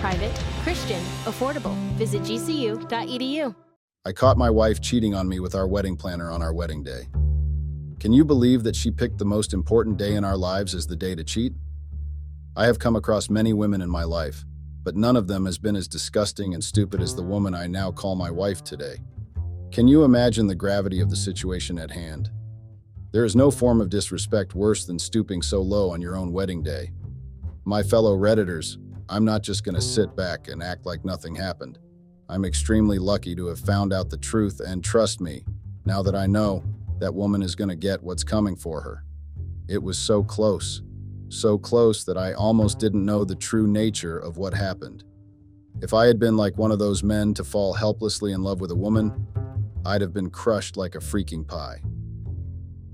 Private, Christian, affordable. Visit gcu.edu. I caught my wife cheating on me with our wedding planner on our wedding day. Can you believe that she picked the most important day in our lives as the day to cheat? I have come across many women in my life, but none of them has been as disgusting and stupid as the woman I now call my wife today. Can you imagine the gravity of the situation at hand? There is no form of disrespect worse than stooping so low on your own wedding day. My fellow Redditors, I'm not just going to sit back and act like nothing happened. I'm extremely lucky to have found out the truth, and trust me, now that I know, that woman is going to get what's coming for her. It was so close, so close that I almost didn't know the true nature of what happened. If I had been like one of those men to fall helplessly in love with a woman, I'd have been crushed like a freaking pie.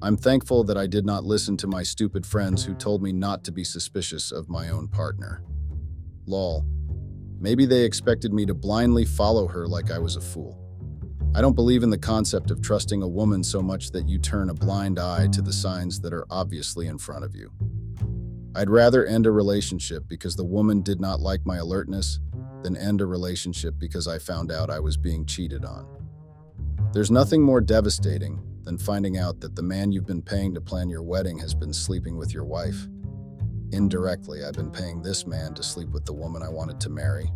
I'm thankful that I did not listen to my stupid friends who told me not to be suspicious of my own partner. Lol. Maybe they expected me to blindly follow her like I was a fool. I don't believe in the concept of trusting a woman so much that you turn a blind eye to the signs that are obviously in front of you. I'd rather end a relationship because the woman did not like my alertness than end a relationship because I found out I was being cheated on. There's nothing more devastating than finding out that the man you've been paying to plan your wedding has been sleeping with your wife. Indirectly, I've been paying this man to sleep with the woman I wanted to marry.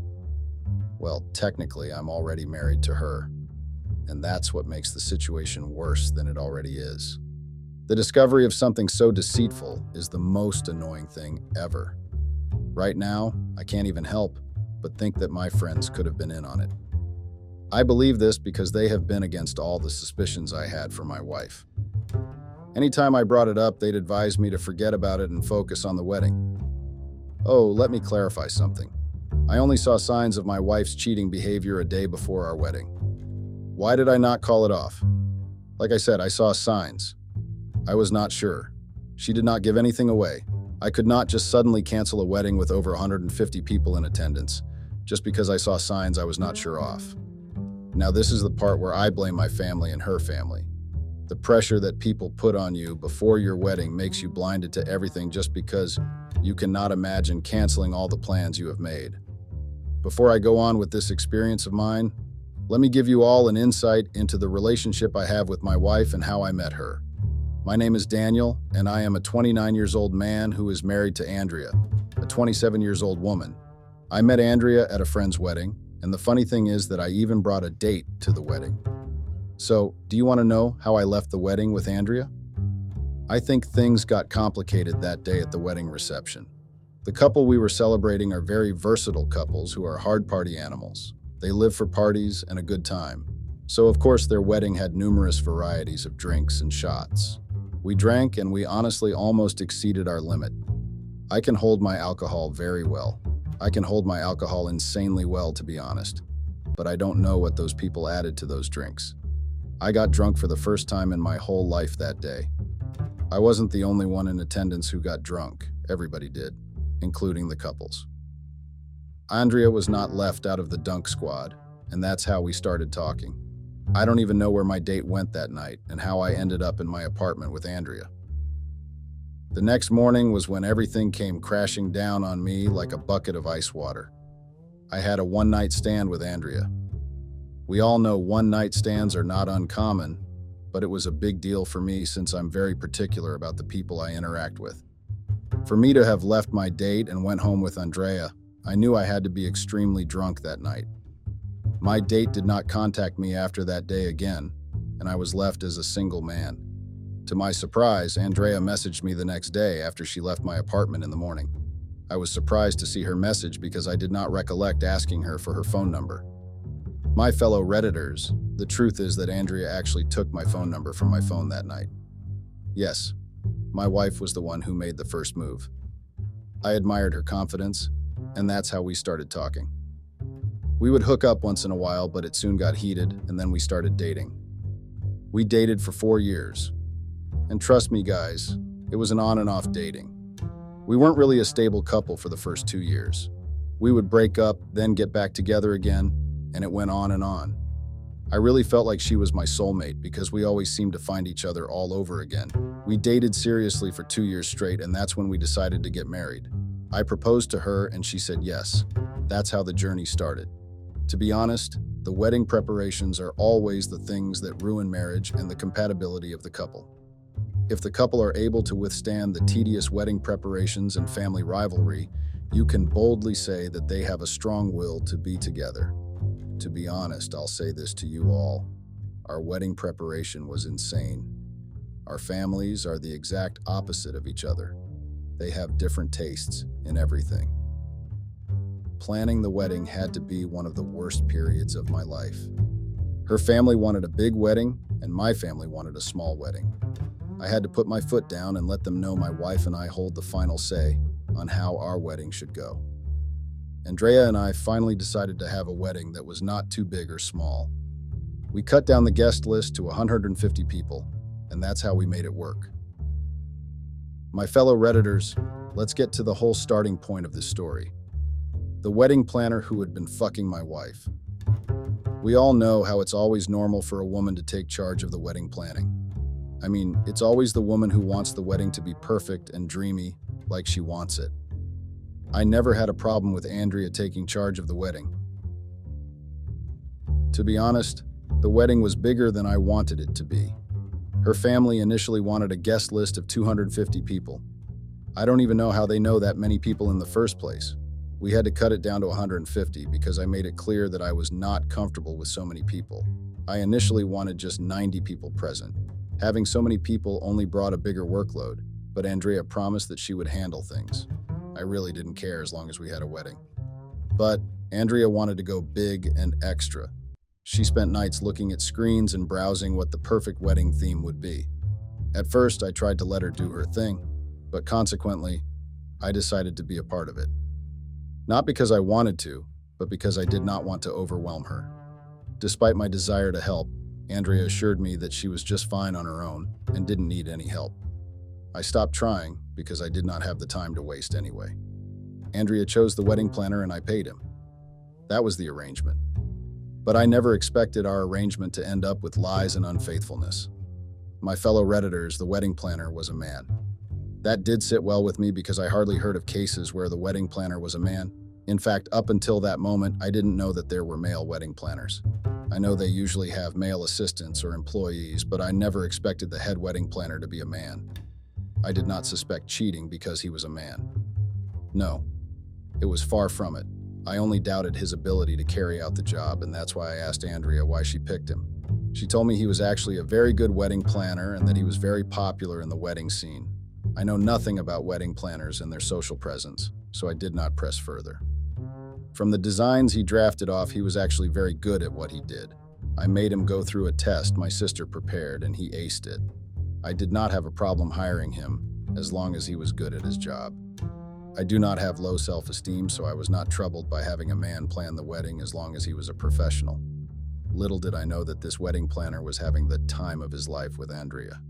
Well, technically, I'm already married to her, and that's what makes the situation worse than it already is. The discovery of something so deceitful is the most annoying thing ever. Right now, I can't even help but think that my friends could have been in on it. I believe this because they have been against all the suspicions I had for my wife. Anytime I brought it up, they'd advise me to forget about it and focus on the wedding. Oh, let me clarify something. I only saw signs of my wife's cheating behavior a day before our wedding. Why did I not call it off? Like I said, I saw signs. I was not sure. She did not give anything away. I could not just suddenly cancel a wedding with over 150 people in attendance just because I saw signs I was not sure off. Now, this is the part where I blame my family and her family. The pressure that people put on you before your wedding makes you blinded to everything just because you cannot imagine canceling all the plans you have made. Before I go on with this experience of mine, let me give you all an insight into the relationship I have with my wife and how I met her. My name is Daniel, and I am a 29 years old man who is married to Andrea, a 27 years old woman. I met Andrea at a friend's wedding, and the funny thing is that I even brought a date to the wedding. So, do you want to know how I left the wedding with Andrea? I think things got complicated that day at the wedding reception. The couple we were celebrating are very versatile couples who are hard party animals. They live for parties and a good time. So, of course, their wedding had numerous varieties of drinks and shots. We drank and we honestly almost exceeded our limit. I can hold my alcohol very well. I can hold my alcohol insanely well, to be honest. But I don't know what those people added to those drinks. I got drunk for the first time in my whole life that day. I wasn't the only one in attendance who got drunk, everybody did, including the couples. Andrea was not left out of the dunk squad, and that's how we started talking. I don't even know where my date went that night and how I ended up in my apartment with Andrea. The next morning was when everything came crashing down on me like a bucket of ice water. I had a one night stand with Andrea. We all know one night stands are not uncommon, but it was a big deal for me since I'm very particular about the people I interact with. For me to have left my date and went home with Andrea, I knew I had to be extremely drunk that night. My date did not contact me after that day again, and I was left as a single man. To my surprise, Andrea messaged me the next day after she left my apartment in the morning. I was surprised to see her message because I did not recollect asking her for her phone number. My fellow Redditors, the truth is that Andrea actually took my phone number from my phone that night. Yes, my wife was the one who made the first move. I admired her confidence, and that's how we started talking. We would hook up once in a while, but it soon got heated, and then we started dating. We dated for four years. And trust me, guys, it was an on and off dating. We weren't really a stable couple for the first two years. We would break up, then get back together again, and it went on and on. I really felt like she was my soulmate because we always seemed to find each other all over again. We dated seriously for two years straight, and that's when we decided to get married. I proposed to her, and she said yes. That's how the journey started. To be honest, the wedding preparations are always the things that ruin marriage and the compatibility of the couple. If the couple are able to withstand the tedious wedding preparations and family rivalry, you can boldly say that they have a strong will to be together. To be honest, I'll say this to you all. Our wedding preparation was insane. Our families are the exact opposite of each other. They have different tastes in everything. Planning the wedding had to be one of the worst periods of my life. Her family wanted a big wedding, and my family wanted a small wedding. I had to put my foot down and let them know my wife and I hold the final say on how our wedding should go. Andrea and I finally decided to have a wedding that was not too big or small. We cut down the guest list to 150 people, and that's how we made it work. My fellow Redditors, let's get to the whole starting point of this story. The wedding planner who had been fucking my wife. We all know how it's always normal for a woman to take charge of the wedding planning. I mean, it's always the woman who wants the wedding to be perfect and dreamy, like she wants it. I never had a problem with Andrea taking charge of the wedding. To be honest, the wedding was bigger than I wanted it to be. Her family initially wanted a guest list of 250 people. I don't even know how they know that many people in the first place. We had to cut it down to 150 because I made it clear that I was not comfortable with so many people. I initially wanted just 90 people present, Having so many people only brought a bigger workload, but Andrea promised that she would handle things. I really didn't care as long as we had a wedding. But Andrea wanted to go big and extra. She spent nights looking at screens and browsing what the perfect wedding theme would be. At first, I tried to let her do her thing, but consequently, I decided to be a part of it. Not because I wanted to, but because I did not want to overwhelm her. Despite my desire to help, Andrea assured me that she was just fine on her own and didn't need any help. I stopped trying because I did not have the time to waste anyway. Andrea chose the wedding planner and I paid him. That was the arrangement. But I never expected our arrangement to end up with lies and unfaithfulness. My fellow Redditors, the wedding planner was a man. That did sit well with me because I hardly heard of cases where the wedding planner was a man. In fact, up until that moment, I didn't know that there were male wedding planners. I know they usually have male assistants or employees, but I never expected the head wedding planner to be a man. I did not suspect cheating because he was a man. No, it was far from it. I only doubted his ability to carry out the job, and that's why I asked Andrea why she picked him. She told me he was actually a very good wedding planner and that he was very popular in the wedding scene. I know nothing about wedding planners and their social presence, so I did not press further. From the designs he drafted off, he was actually very good at what he did. I made him go through a test my sister prepared, and he aced it. I did not have a problem hiring him, as long as he was good at his job. I do not have low self esteem, so I was not troubled by having a man plan the wedding as long as he was a professional. Little did I know that this wedding planner was having the time of his life with Andrea.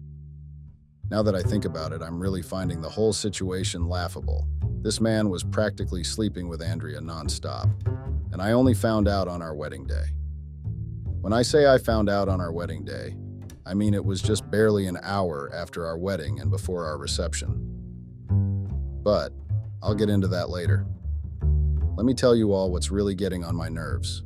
Now that I think about it, I'm really finding the whole situation laughable. This man was practically sleeping with Andrea nonstop, and I only found out on our wedding day. When I say I found out on our wedding day, I mean it was just barely an hour after our wedding and before our reception. But I'll get into that later. Let me tell you all what's really getting on my nerves.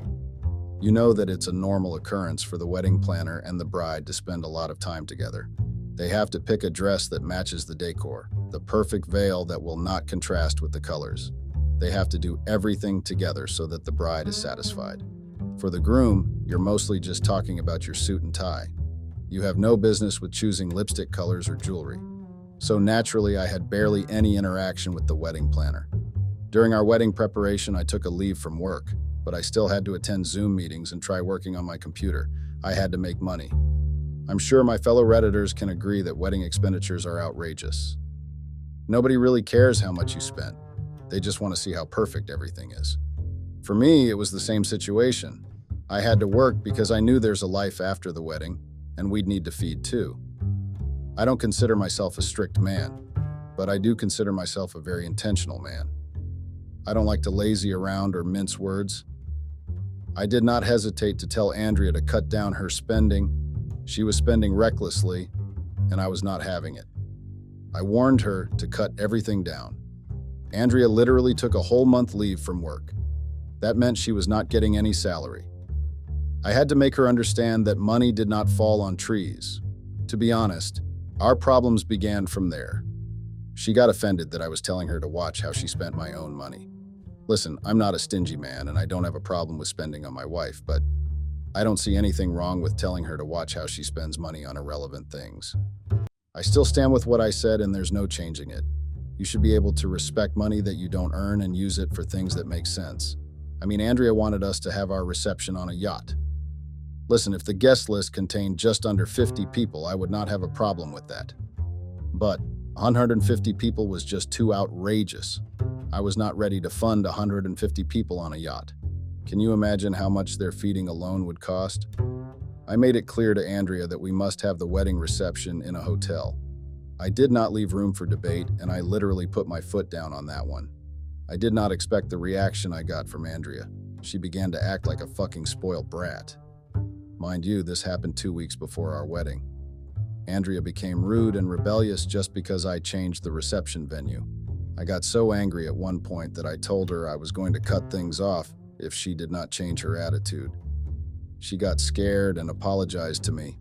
You know that it's a normal occurrence for the wedding planner and the bride to spend a lot of time together. They have to pick a dress that matches the decor, the perfect veil that will not contrast with the colors. They have to do everything together so that the bride is satisfied. For the groom, you're mostly just talking about your suit and tie. You have no business with choosing lipstick colors or jewelry. So naturally, I had barely any interaction with the wedding planner. During our wedding preparation, I took a leave from work, but I still had to attend Zoom meetings and try working on my computer. I had to make money. I'm sure my fellow Redditors can agree that wedding expenditures are outrageous. Nobody really cares how much you spent. They just want to see how perfect everything is. For me, it was the same situation. I had to work because I knew there's a life after the wedding, and we'd need to feed too. I don't consider myself a strict man, but I do consider myself a very intentional man. I don't like to lazy around or mince words. I did not hesitate to tell Andrea to cut down her spending. She was spending recklessly, and I was not having it. I warned her to cut everything down. Andrea literally took a whole month leave from work. That meant she was not getting any salary. I had to make her understand that money did not fall on trees. To be honest, our problems began from there. She got offended that I was telling her to watch how she spent my own money. Listen, I'm not a stingy man and I don't have a problem with spending on my wife, but I don't see anything wrong with telling her to watch how she spends money on irrelevant things. I still stand with what I said and there's no changing it. You should be able to respect money that you don't earn and use it for things that make sense. I mean, Andrea wanted us to have our reception on a yacht. Listen, if the guest list contained just under 50 people, I would not have a problem with that. But 150 people was just too outrageous. I was not ready to fund 150 people on a yacht. Can you imagine how much their feeding alone would cost? I made it clear to Andrea that we must have the wedding reception in a hotel. I did not leave room for debate, and I literally put my foot down on that one. I did not expect the reaction I got from Andrea. She began to act like a fucking spoiled brat. Mind you, this happened two weeks before our wedding. Andrea became rude and rebellious just because I changed the reception venue. I got so angry at one point that I told her I was going to cut things off if she did not change her attitude. She got scared and apologized to me.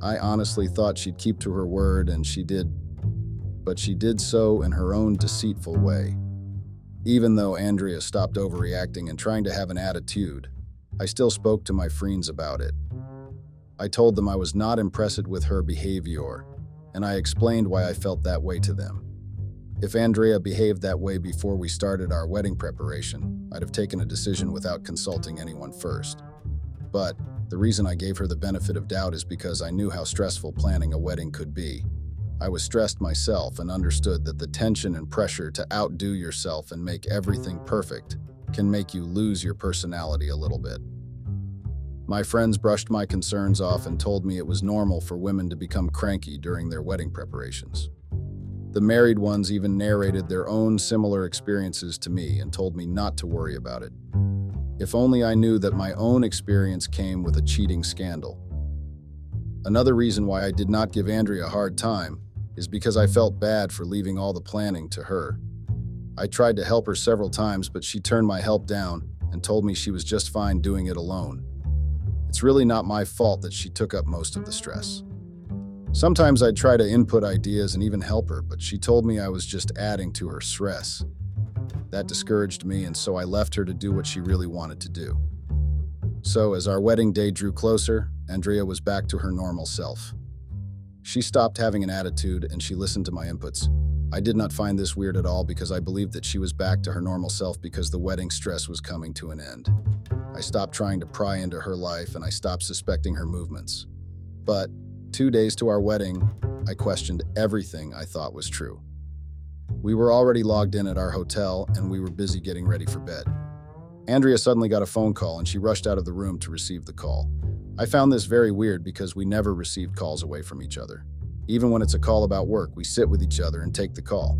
I honestly thought she'd keep to her word, and she did, but she did so in her own deceitful way. Even though Andrea stopped overreacting and trying to have an attitude, I still spoke to my friends about it. I told them I was not impressed with her behavior, and I explained why I felt that way to them. If Andrea behaved that way before we started our wedding preparation, I'd have taken a decision without consulting anyone first. But the reason I gave her the benefit of doubt is because I knew how stressful planning a wedding could be. I was stressed myself and understood that the tension and pressure to outdo yourself and make everything perfect can make you lose your personality a little bit. My friends brushed my concerns off and told me it was normal for women to become cranky during their wedding preparations. The married ones even narrated their own similar experiences to me and told me not to worry about it. If only I knew that my own experience came with a cheating scandal. Another reason why I did not give Andrea a hard time is because I felt bad for leaving all the planning to her. I tried to help her several times, but she turned my help down and told me she was just fine doing it alone. It's really not my fault that she took up most of the stress. Sometimes I'd try to input ideas and even help her, but she told me I was just adding to her stress. That discouraged me, and so I left her to do what she really wanted to do. So, as our wedding day drew closer, Andrea was back to her normal self. She stopped having an attitude and she listened to my inputs. I did not find this weird at all because I believed that she was back to her normal self because the wedding stress was coming to an end. I stopped trying to pry into her life and I stopped suspecting her movements. But, two days to our wedding, I questioned everything I thought was true. We were already logged in at our hotel and we were busy getting ready for bed. Andrea suddenly got a phone call and she rushed out of the room to receive the call. I found this very weird because we never received calls away from each other. Even when it's a call about work, we sit with each other and take the call.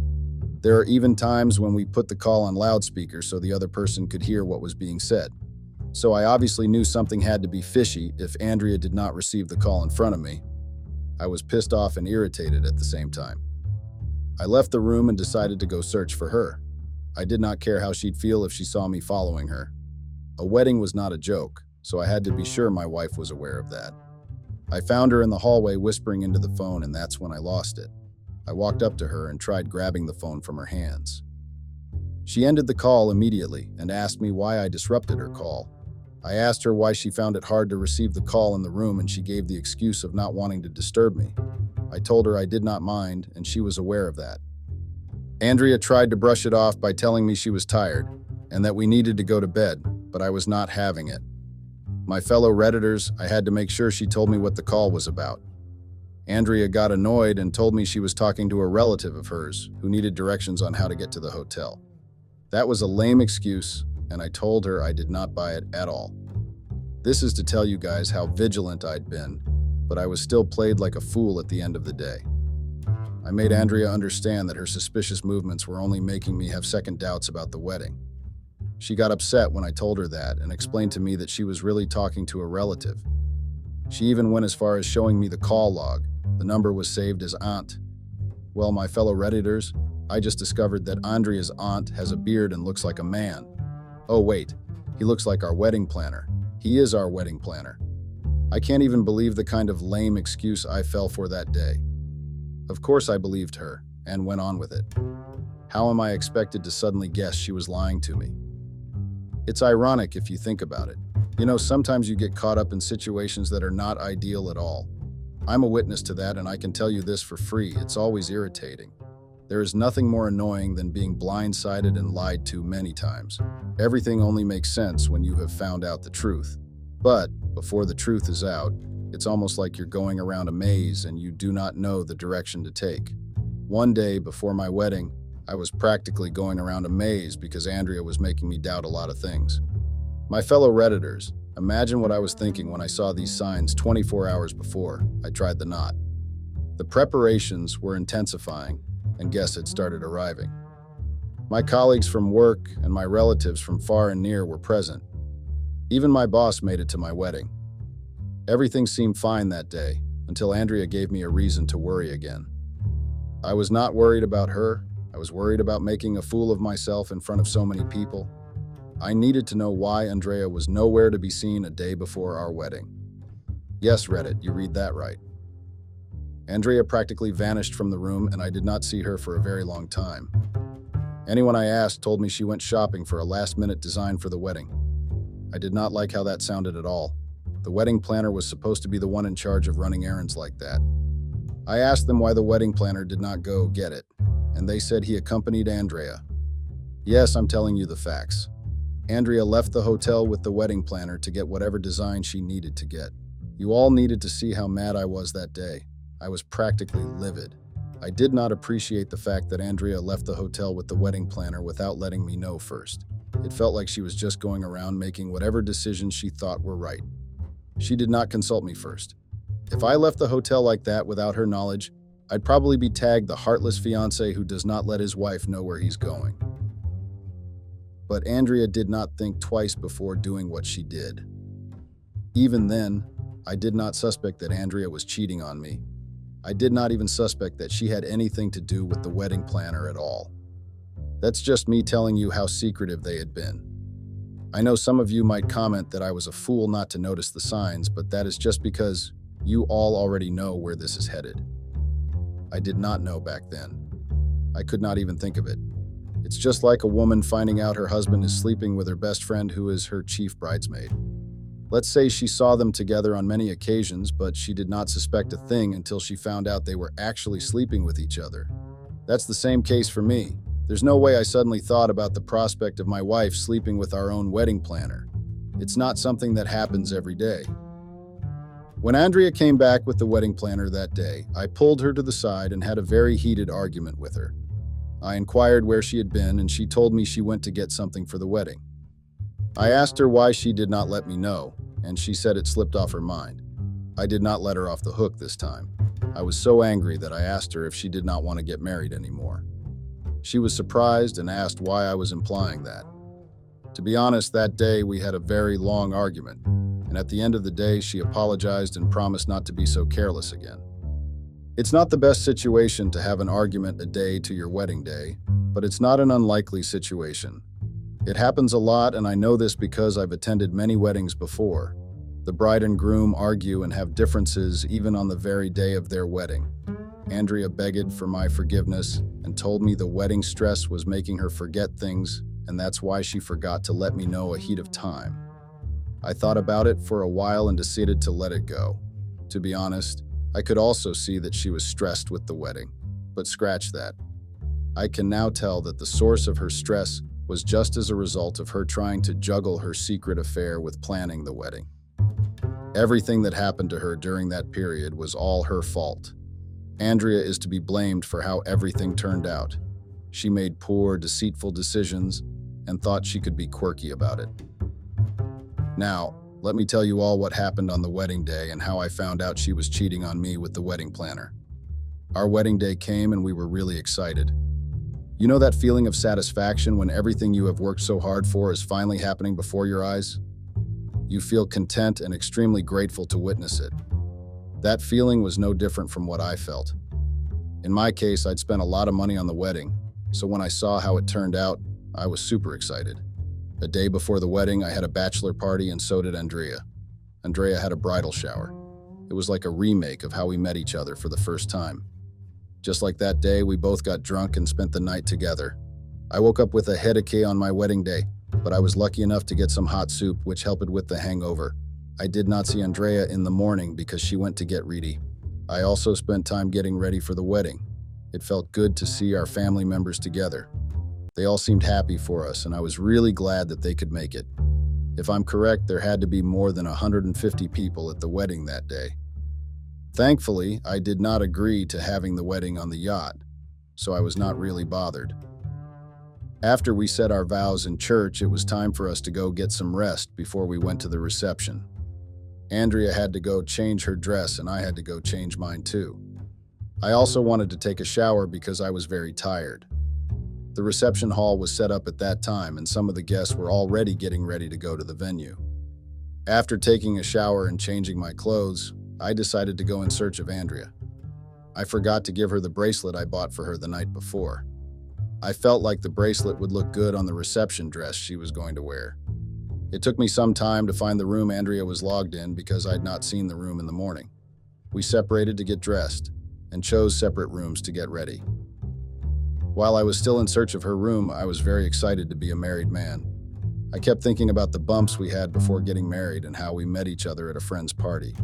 There are even times when we put the call on loudspeaker so the other person could hear what was being said. So I obviously knew something had to be fishy if Andrea did not receive the call in front of me. I was pissed off and irritated at the same time. I left the room and decided to go search for her. I did not care how she'd feel if she saw me following her. A wedding was not a joke, so I had to be sure my wife was aware of that. I found her in the hallway whispering into the phone, and that's when I lost it. I walked up to her and tried grabbing the phone from her hands. She ended the call immediately and asked me why I disrupted her call. I asked her why she found it hard to receive the call in the room, and she gave the excuse of not wanting to disturb me. I told her I did not mind, and she was aware of that. Andrea tried to brush it off by telling me she was tired and that we needed to go to bed, but I was not having it. My fellow Redditors, I had to make sure she told me what the call was about. Andrea got annoyed and told me she was talking to a relative of hers who needed directions on how to get to the hotel. That was a lame excuse, and I told her I did not buy it at all. This is to tell you guys how vigilant I'd been, but I was still played like a fool at the end of the day. I made Andrea understand that her suspicious movements were only making me have second doubts about the wedding. She got upset when I told her that and explained to me that she was really talking to a relative. She even went as far as showing me the call log. The number was saved as Aunt. Well, my fellow Redditors, I just discovered that Andrea's aunt has a beard and looks like a man. Oh, wait, he looks like our wedding planner. He is our wedding planner. I can't even believe the kind of lame excuse I fell for that day. Of course, I believed her and went on with it. How am I expected to suddenly guess she was lying to me? It's ironic if you think about it. You know, sometimes you get caught up in situations that are not ideal at all. I'm a witness to that, and I can tell you this for free it's always irritating. There is nothing more annoying than being blindsided and lied to many times. Everything only makes sense when you have found out the truth. But before the truth is out, it's almost like you're going around a maze and you do not know the direction to take. One day before my wedding, I was practically going around a maze because Andrea was making me doubt a lot of things. My fellow Redditors, imagine what I was thinking when I saw these signs 24 hours before I tried the knot. The preparations were intensifying, and guests had started arriving. My colleagues from work and my relatives from far and near were present. Even my boss made it to my wedding. Everything seemed fine that day until Andrea gave me a reason to worry again. I was not worried about her. I was worried about making a fool of myself in front of so many people. I needed to know why Andrea was nowhere to be seen a day before our wedding. Yes, Reddit, you read that right. Andrea practically vanished from the room, and I did not see her for a very long time. Anyone I asked told me she went shopping for a last minute design for the wedding. I did not like how that sounded at all. The wedding planner was supposed to be the one in charge of running errands like that. I asked them why the wedding planner did not go get it, and they said he accompanied Andrea. Yes, I'm telling you the facts. Andrea left the hotel with the wedding planner to get whatever design she needed to get. You all needed to see how mad I was that day. I was practically livid. I did not appreciate the fact that Andrea left the hotel with the wedding planner without letting me know first. It felt like she was just going around making whatever decisions she thought were right. She did not consult me first. If I left the hotel like that without her knowledge, I'd probably be tagged the heartless fiance who does not let his wife know where he's going. But Andrea did not think twice before doing what she did. Even then, I did not suspect that Andrea was cheating on me. I did not even suspect that she had anything to do with the wedding planner at all. That's just me telling you how secretive they had been. I know some of you might comment that I was a fool not to notice the signs, but that is just because you all already know where this is headed. I did not know back then. I could not even think of it. It's just like a woman finding out her husband is sleeping with her best friend who is her chief bridesmaid. Let's say she saw them together on many occasions, but she did not suspect a thing until she found out they were actually sleeping with each other. That's the same case for me. There's no way I suddenly thought about the prospect of my wife sleeping with our own wedding planner. It's not something that happens every day. When Andrea came back with the wedding planner that day, I pulled her to the side and had a very heated argument with her. I inquired where she had been, and she told me she went to get something for the wedding. I asked her why she did not let me know, and she said it slipped off her mind. I did not let her off the hook this time. I was so angry that I asked her if she did not want to get married anymore. She was surprised and asked why I was implying that. To be honest, that day we had a very long argument, and at the end of the day, she apologized and promised not to be so careless again. It's not the best situation to have an argument a day to your wedding day, but it's not an unlikely situation. It happens a lot, and I know this because I've attended many weddings before. The bride and groom argue and have differences even on the very day of their wedding. Andrea begged for my forgiveness and told me the wedding stress was making her forget things, and that's why she forgot to let me know a heat of time. I thought about it for a while and decided to let it go. To be honest, I could also see that she was stressed with the wedding. But scratch that. I can now tell that the source of her stress was just as a result of her trying to juggle her secret affair with planning the wedding. Everything that happened to her during that period was all her fault. Andrea is to be blamed for how everything turned out. She made poor, deceitful decisions and thought she could be quirky about it. Now, let me tell you all what happened on the wedding day and how I found out she was cheating on me with the wedding planner. Our wedding day came and we were really excited. You know that feeling of satisfaction when everything you have worked so hard for is finally happening before your eyes? You feel content and extremely grateful to witness it. That feeling was no different from what I felt. In my case, I'd spent a lot of money on the wedding, so when I saw how it turned out, I was super excited. A day before the wedding, I had a bachelor party and so did Andrea. Andrea had a bridal shower. It was like a remake of how we met each other for the first time. Just like that day, we both got drunk and spent the night together. I woke up with a headache on my wedding day, but I was lucky enough to get some hot soup, which helped with the hangover. I did not see Andrea in the morning because she went to get ready. I also spent time getting ready for the wedding. It felt good to see our family members together. They all seemed happy for us, and I was really glad that they could make it. If I'm correct, there had to be more than 150 people at the wedding that day. Thankfully, I did not agree to having the wedding on the yacht, so I was not really bothered. After we said our vows in church, it was time for us to go get some rest before we went to the reception. Andrea had to go change her dress, and I had to go change mine too. I also wanted to take a shower because I was very tired. The reception hall was set up at that time, and some of the guests were already getting ready to go to the venue. After taking a shower and changing my clothes, I decided to go in search of Andrea. I forgot to give her the bracelet I bought for her the night before. I felt like the bracelet would look good on the reception dress she was going to wear. It took me some time to find the room Andrea was logged in because I'd not seen the room in the morning. We separated to get dressed and chose separate rooms to get ready. While I was still in search of her room, I was very excited to be a married man. I kept thinking about the bumps we had before getting married and how we met each other at a friend's party.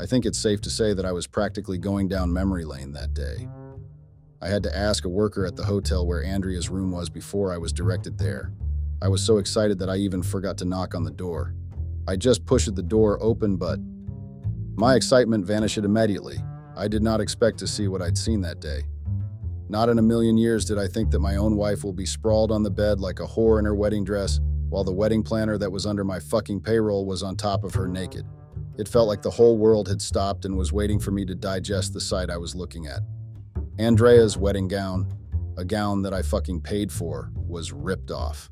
I think it's safe to say that I was practically going down memory lane that day. I had to ask a worker at the hotel where Andrea's room was before I was directed there. I was so excited that I even forgot to knock on the door. I just pushed the door open, but my excitement vanished immediately. I did not expect to see what I'd seen that day. Not in a million years did I think that my own wife will be sprawled on the bed like a whore in her wedding dress, while the wedding planner that was under my fucking payroll was on top of her naked. It felt like the whole world had stopped and was waiting for me to digest the sight I was looking at. Andrea's wedding gown, a gown that I fucking paid for, was ripped off.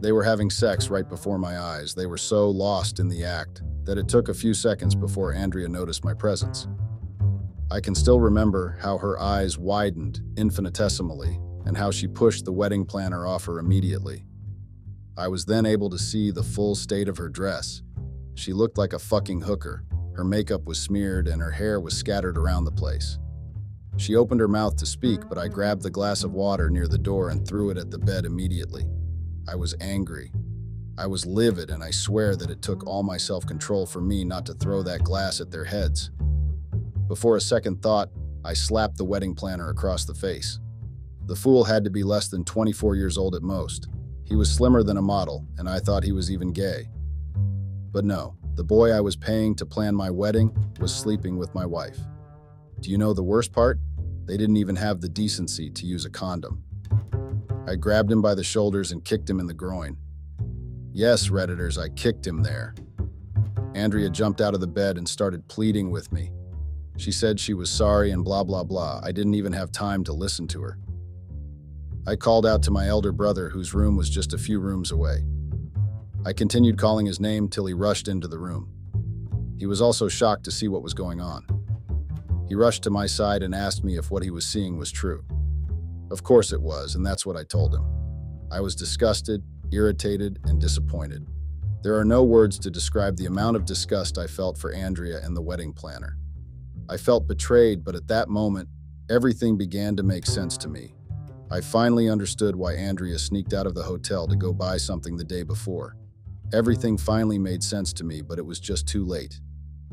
They were having sex right before my eyes. They were so lost in the act that it took a few seconds before Andrea noticed my presence. I can still remember how her eyes widened infinitesimally and how she pushed the wedding planner off her immediately. I was then able to see the full state of her dress, she looked like a fucking hooker. Her makeup was smeared and her hair was scattered around the place. She opened her mouth to speak, but I grabbed the glass of water near the door and threw it at the bed immediately. I was angry. I was livid, and I swear that it took all my self control for me not to throw that glass at their heads. Before a second thought, I slapped the wedding planner across the face. The fool had to be less than 24 years old at most. He was slimmer than a model, and I thought he was even gay. But no, the boy I was paying to plan my wedding was sleeping with my wife. Do you know the worst part? They didn't even have the decency to use a condom. I grabbed him by the shoulders and kicked him in the groin. Yes, Redditors, I kicked him there. Andrea jumped out of the bed and started pleading with me. She said she was sorry and blah, blah, blah. I didn't even have time to listen to her. I called out to my elder brother, whose room was just a few rooms away. I continued calling his name till he rushed into the room. He was also shocked to see what was going on. He rushed to my side and asked me if what he was seeing was true. Of course it was, and that's what I told him. I was disgusted, irritated, and disappointed. There are no words to describe the amount of disgust I felt for Andrea and the wedding planner. I felt betrayed, but at that moment, everything began to make sense to me. I finally understood why Andrea sneaked out of the hotel to go buy something the day before. Everything finally made sense to me, but it was just too late.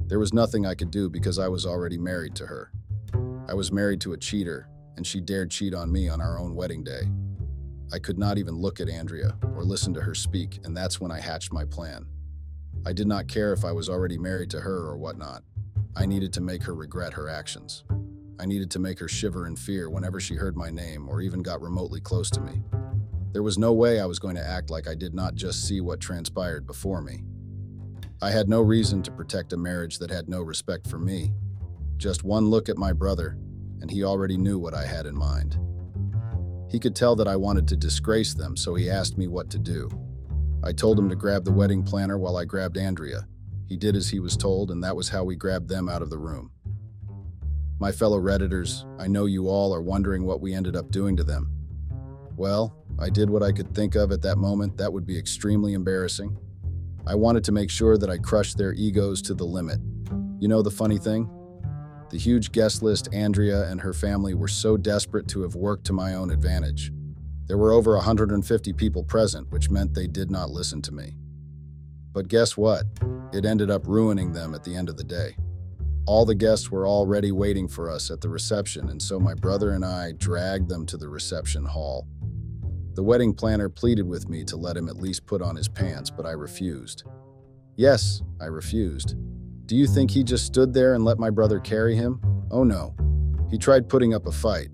There was nothing I could do because I was already married to her. I was married to a cheater, and she dared cheat on me on our own wedding day. I could not even look at Andrea or listen to her speak, and that's when I hatched my plan. I did not care if I was already married to her or whatnot. I needed to make her regret her actions. I needed to make her shiver in fear whenever she heard my name or even got remotely close to me. There was no way I was going to act like I did not just see what transpired before me. I had no reason to protect a marriage that had no respect for me. Just one look at my brother, and he already knew what I had in mind. He could tell that I wanted to disgrace them, so he asked me what to do. I told him to grab the wedding planner while I grabbed Andrea. He did as he was told, and that was how we grabbed them out of the room. My fellow Redditors, I know you all are wondering what we ended up doing to them. Well, I did what I could think of at that moment that would be extremely embarrassing. I wanted to make sure that I crushed their egos to the limit. You know the funny thing? The huge guest list Andrea and her family were so desperate to have worked to my own advantage. There were over 150 people present, which meant they did not listen to me. But guess what? It ended up ruining them at the end of the day. All the guests were already waiting for us at the reception, and so my brother and I dragged them to the reception hall. The wedding planner pleaded with me to let him at least put on his pants, but I refused. Yes, I refused. Do you think he just stood there and let my brother carry him? Oh no. He tried putting up a fight.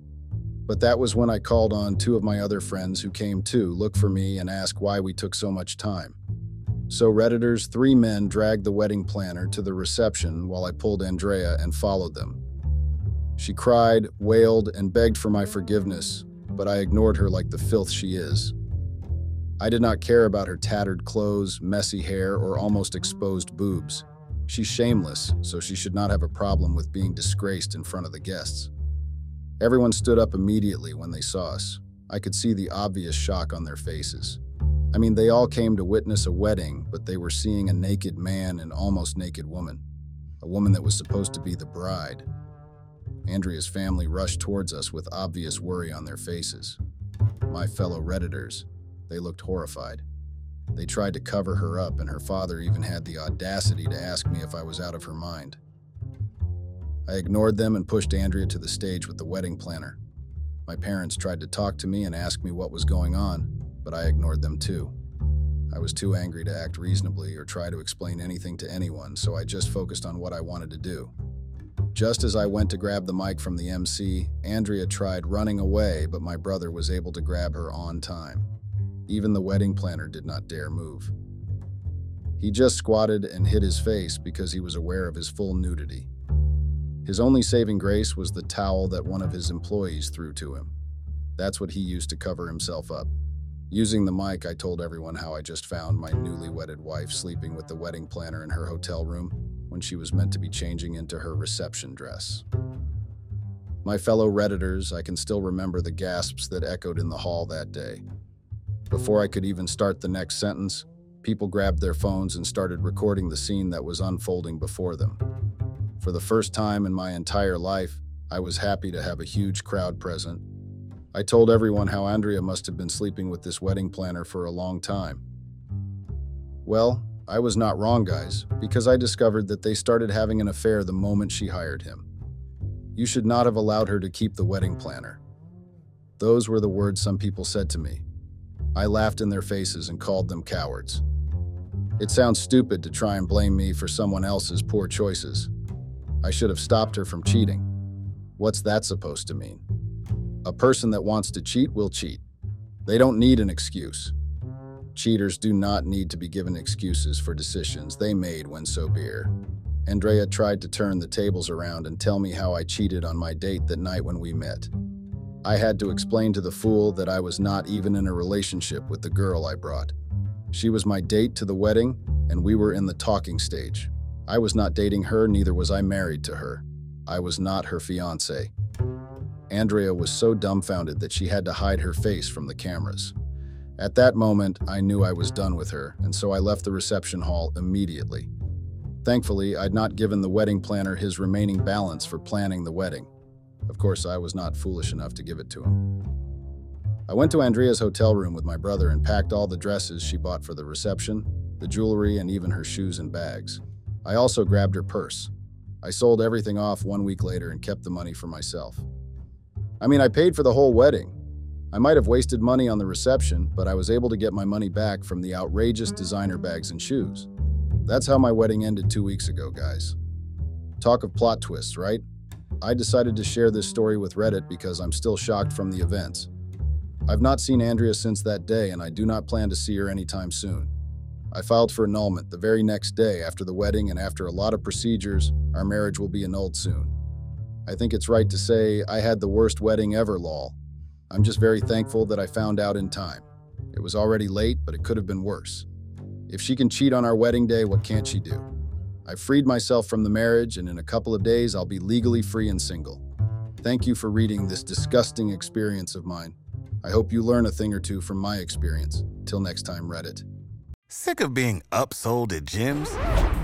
But that was when I called on two of my other friends who came too, look for me, and ask why we took so much time. So Redditors, three men dragged the wedding planner to the reception while I pulled Andrea and followed them. She cried, wailed, and begged for my forgiveness, but I ignored her like the filth she is. I did not care about her tattered clothes, messy hair, or almost exposed boobs. She's shameless, so she should not have a problem with being disgraced in front of the guests. Everyone stood up immediately when they saw us. I could see the obvious shock on their faces. I mean, they all came to witness a wedding, but they were seeing a naked man and almost naked woman, a woman that was supposed to be the bride. Andrea's family rushed towards us with obvious worry on their faces. My fellow Redditors, they looked horrified. They tried to cover her up, and her father even had the audacity to ask me if I was out of her mind. I ignored them and pushed Andrea to the stage with the wedding planner. My parents tried to talk to me and ask me what was going on, but I ignored them too. I was too angry to act reasonably or try to explain anything to anyone, so I just focused on what I wanted to do. Just as I went to grab the mic from the MC, Andrea tried running away, but my brother was able to grab her on time. Even the wedding planner did not dare move. He just squatted and hid his face because he was aware of his full nudity. His only saving grace was the towel that one of his employees threw to him. That's what he used to cover himself up. Using the mic, I told everyone how I just found my newly wedded wife sleeping with the wedding planner in her hotel room when she was meant to be changing into her reception dress. My fellow Redditors, I can still remember the gasps that echoed in the hall that day. Before I could even start the next sentence, people grabbed their phones and started recording the scene that was unfolding before them. For the first time in my entire life, I was happy to have a huge crowd present. I told everyone how Andrea must have been sleeping with this wedding planner for a long time. Well, I was not wrong, guys, because I discovered that they started having an affair the moment she hired him. You should not have allowed her to keep the wedding planner. Those were the words some people said to me. I laughed in their faces and called them cowards. It sounds stupid to try and blame me for someone else's poor choices. I should have stopped her from cheating. What's that supposed to mean? A person that wants to cheat will cheat. They don't need an excuse. Cheaters do not need to be given excuses for decisions they made when so beer. Andrea tried to turn the tables around and tell me how I cheated on my date that night when we met. I had to explain to the fool that I was not even in a relationship with the girl I brought. She was my date to the wedding, and we were in the talking stage. I was not dating her, neither was I married to her. I was not her fiance. Andrea was so dumbfounded that she had to hide her face from the cameras. At that moment, I knew I was done with her, and so I left the reception hall immediately. Thankfully, I'd not given the wedding planner his remaining balance for planning the wedding. Of course, I was not foolish enough to give it to him. I went to Andrea's hotel room with my brother and packed all the dresses she bought for the reception. the jewelry, and even her shoes and bags. I also grabbed her purse. I sold everything off one week later and kept the money for myself. I mean, I paid for the whole wedding. I might have wasted money on the reception, but I was able to get my money back from the outrageous designer bags and shoes. That's how my wedding ended two weeks ago, guys. Talk of plot twists, right? I decided to share this story with Reddit because I'm still shocked from the events. I've not seen Andrea since that day, and I do not plan to see her anytime soon. I filed for annulment the very next day after the wedding, and after a lot of procedures, our marriage will be annulled soon. I think it's right to say I had the worst wedding ever, lol. I'm just very thankful that I found out in time. It was already late, but it could have been worse. If she can cheat on our wedding day, what can't she do? I've freed myself from the marriage, and in a couple of days, I'll be legally free and single. Thank you for reading this disgusting experience of mine. I hope you learn a thing or two from my experience. Till next time, Reddit. Sick of being upsold at gyms?